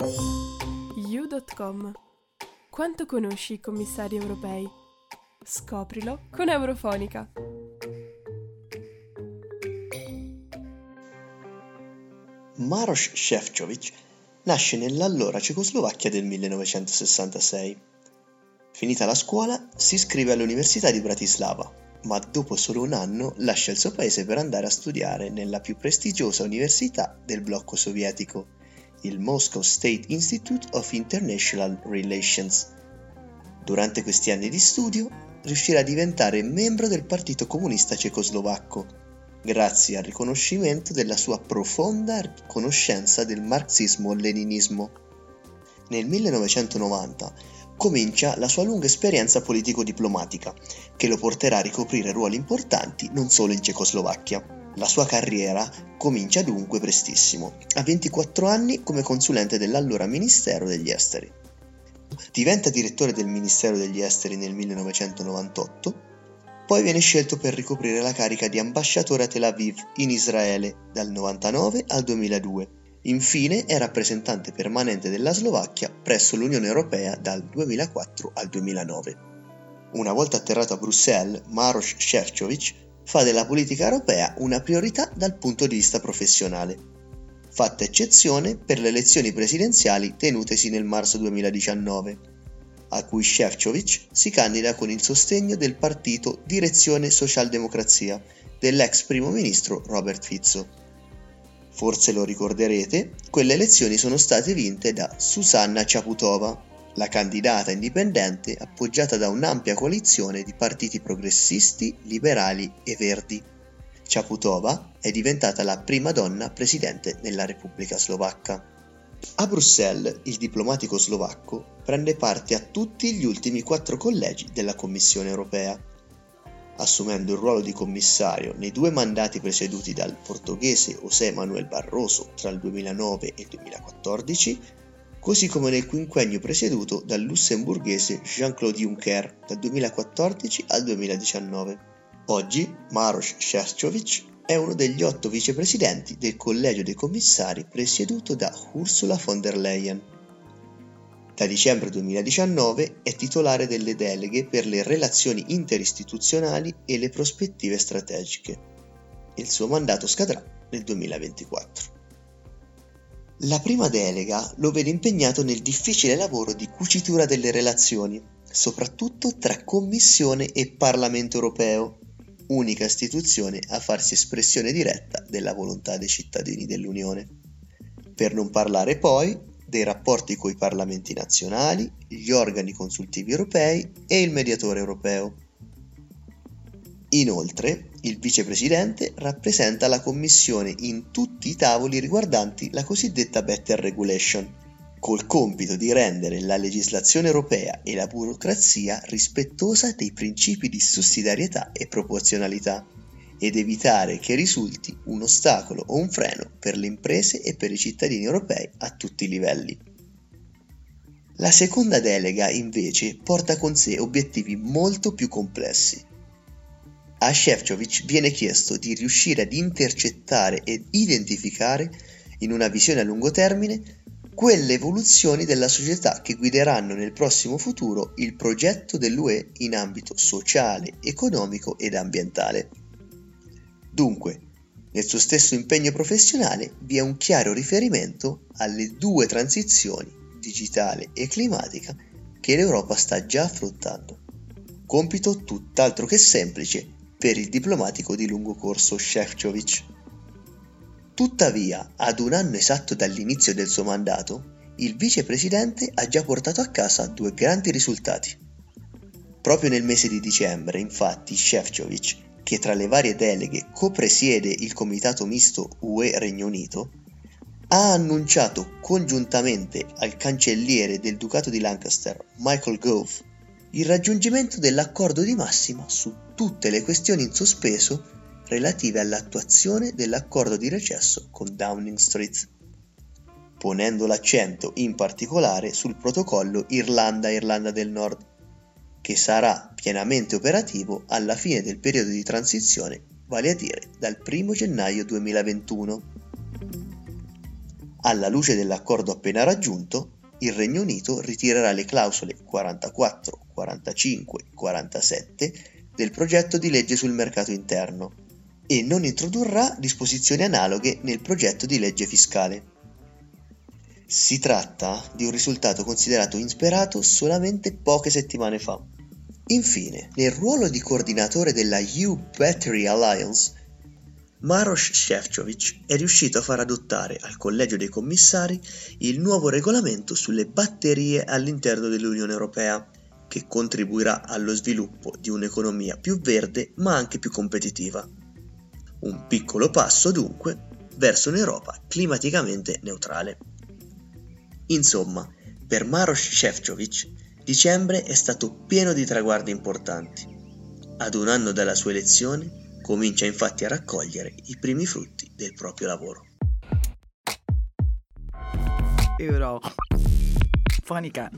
You.com Quanto conosci i commissari europei? Scoprilo con Eurofonica. Maros Šefčovič nasce nell'allora Cecoslovacchia del 1966. Finita la scuola, si iscrive all'Università di Bratislava, ma dopo solo un anno lascia il suo paese per andare a studiare nella più prestigiosa università del blocco sovietico, il Moscow State Institute of International Relations. Durante questi anni di studio riuscirà a diventare membro del Partito Comunista Cecoslovacco, grazie al riconoscimento della sua profonda conoscenza del marxismo-leninismo. Nel 1990 comincia la sua lunga esperienza politico-diplomatica, che lo porterà a ricoprire ruoli importanti non solo in Cecoslovacchia. La sua carriera comincia dunque prestissimo, a 24 anni come consulente dell'allora Ministero degli Esteri. Diventa direttore del Ministero degli Esteri nel 1998, poi viene scelto per ricoprire la carica di ambasciatore a Tel Aviv in Israele dal 1999 al 2002 Infine è rappresentante permanente della Slovacchia presso l'Unione Europea dal 2004 al 2009. Una volta atterrato a Bruxelles, Maros Šefčovič fa della politica europea una priorità dal punto di vista professionale, fatta eccezione per le elezioni presidenziali tenutesi nel marzo 2019, a cui Šefčovič si candida con il sostegno del partito Direzione Socialdemocrazia dell'ex primo ministro Robert Fizzo. Forse lo ricorderete, quelle elezioni sono state vinte da Susanna Ciaputova, la candidata indipendente appoggiata da un'ampia coalizione di partiti progressisti, liberali e verdi. Ciaputova è diventata la prima donna presidente della Repubblica Slovacca. A Bruxelles il diplomatico slovacco prende parte a tutti gli ultimi quattro collegi della Commissione europea assumendo il ruolo di commissario nei due mandati presieduti dal portoghese José Manuel Barroso tra il 2009 e il 2014, così come nel quinquennio presieduto dal lussemburghese Jean-Claude Juncker dal 2014 al 2019. Oggi Maros Šefčovič è uno degli otto vicepresidenti del collegio dei commissari presieduto da Ursula von der Leyen. Da dicembre 2019 è titolare delle deleghe per le relazioni interistituzionali e le prospettive strategiche. Il suo mandato scadrà nel 2024. La prima delega lo vede impegnato nel difficile lavoro di cucitura delle relazioni, soprattutto tra Commissione e Parlamento europeo, unica istituzione a farsi espressione diretta della volontà dei cittadini dell'Unione. Per non parlare poi dei rapporti coi parlamenti nazionali, gli organi consultivi europei e il mediatore europeo. Inoltre, il vicepresidente rappresenta la Commissione in tutti i tavoli riguardanti la cosiddetta Better Regulation, col compito di rendere la legislazione europea e la burocrazia rispettosa dei principi di sussidiarietà e proporzionalità ed evitare che risulti un ostacolo o un freno per le imprese e per i cittadini europei a tutti i livelli. La seconda delega invece porta con sé obiettivi molto più complessi. A Shevchovic viene chiesto di riuscire ad intercettare ed identificare, in una visione a lungo termine, quelle evoluzioni della società che guideranno nel prossimo futuro il progetto dell'UE in ambito sociale, economico ed ambientale. Dunque, nel suo stesso impegno professionale vi è un chiaro riferimento alle due transizioni, digitale e climatica, che l'Europa sta già affrontando. Compito tutt'altro che semplice per il diplomatico di lungo corso Shevchovic. Tuttavia, ad un anno esatto dall'inizio del suo mandato, il vicepresidente ha già portato a casa due grandi risultati. Proprio nel mese di dicembre, infatti, Shevchovic che tra le varie deleghe copresiede il Comitato Misto UE-Regno Unito, ha annunciato congiuntamente al cancelliere del Ducato di Lancaster, Michael Gove, il raggiungimento dell'accordo di massima su tutte le questioni in sospeso relative all'attuazione dell'accordo di recesso con Downing Street, ponendo l'accento in particolare sul protocollo Irlanda-Irlanda del Nord, che sarà pienamente operativo alla fine del periodo di transizione, vale a dire dal 1 gennaio 2021. Alla luce dell'accordo appena raggiunto, il Regno Unito ritirerà le clausole 44, 45 e 47 del progetto di legge sul mercato interno e non introdurrà disposizioni analoghe nel progetto di legge fiscale. Si tratta di un risultato considerato insperato solamente poche settimane fa. Infine, nel ruolo di coordinatore della U-Battery Alliance, Maros Shevchovic è riuscito a far adottare al Collegio dei Commissari il nuovo regolamento sulle batterie all'interno dell'Unione Europea, che contribuirà allo sviluppo di un'economia più verde ma anche più competitiva. Un piccolo passo dunque verso un'Europa climaticamente neutrale. Insomma, per Maros Shevchovic, dicembre è stato pieno di traguardi importanti. Ad un anno dalla sua elezione, Comincia infatti a raccogliere i primi frutti del proprio lavoro. Euro. Fonica.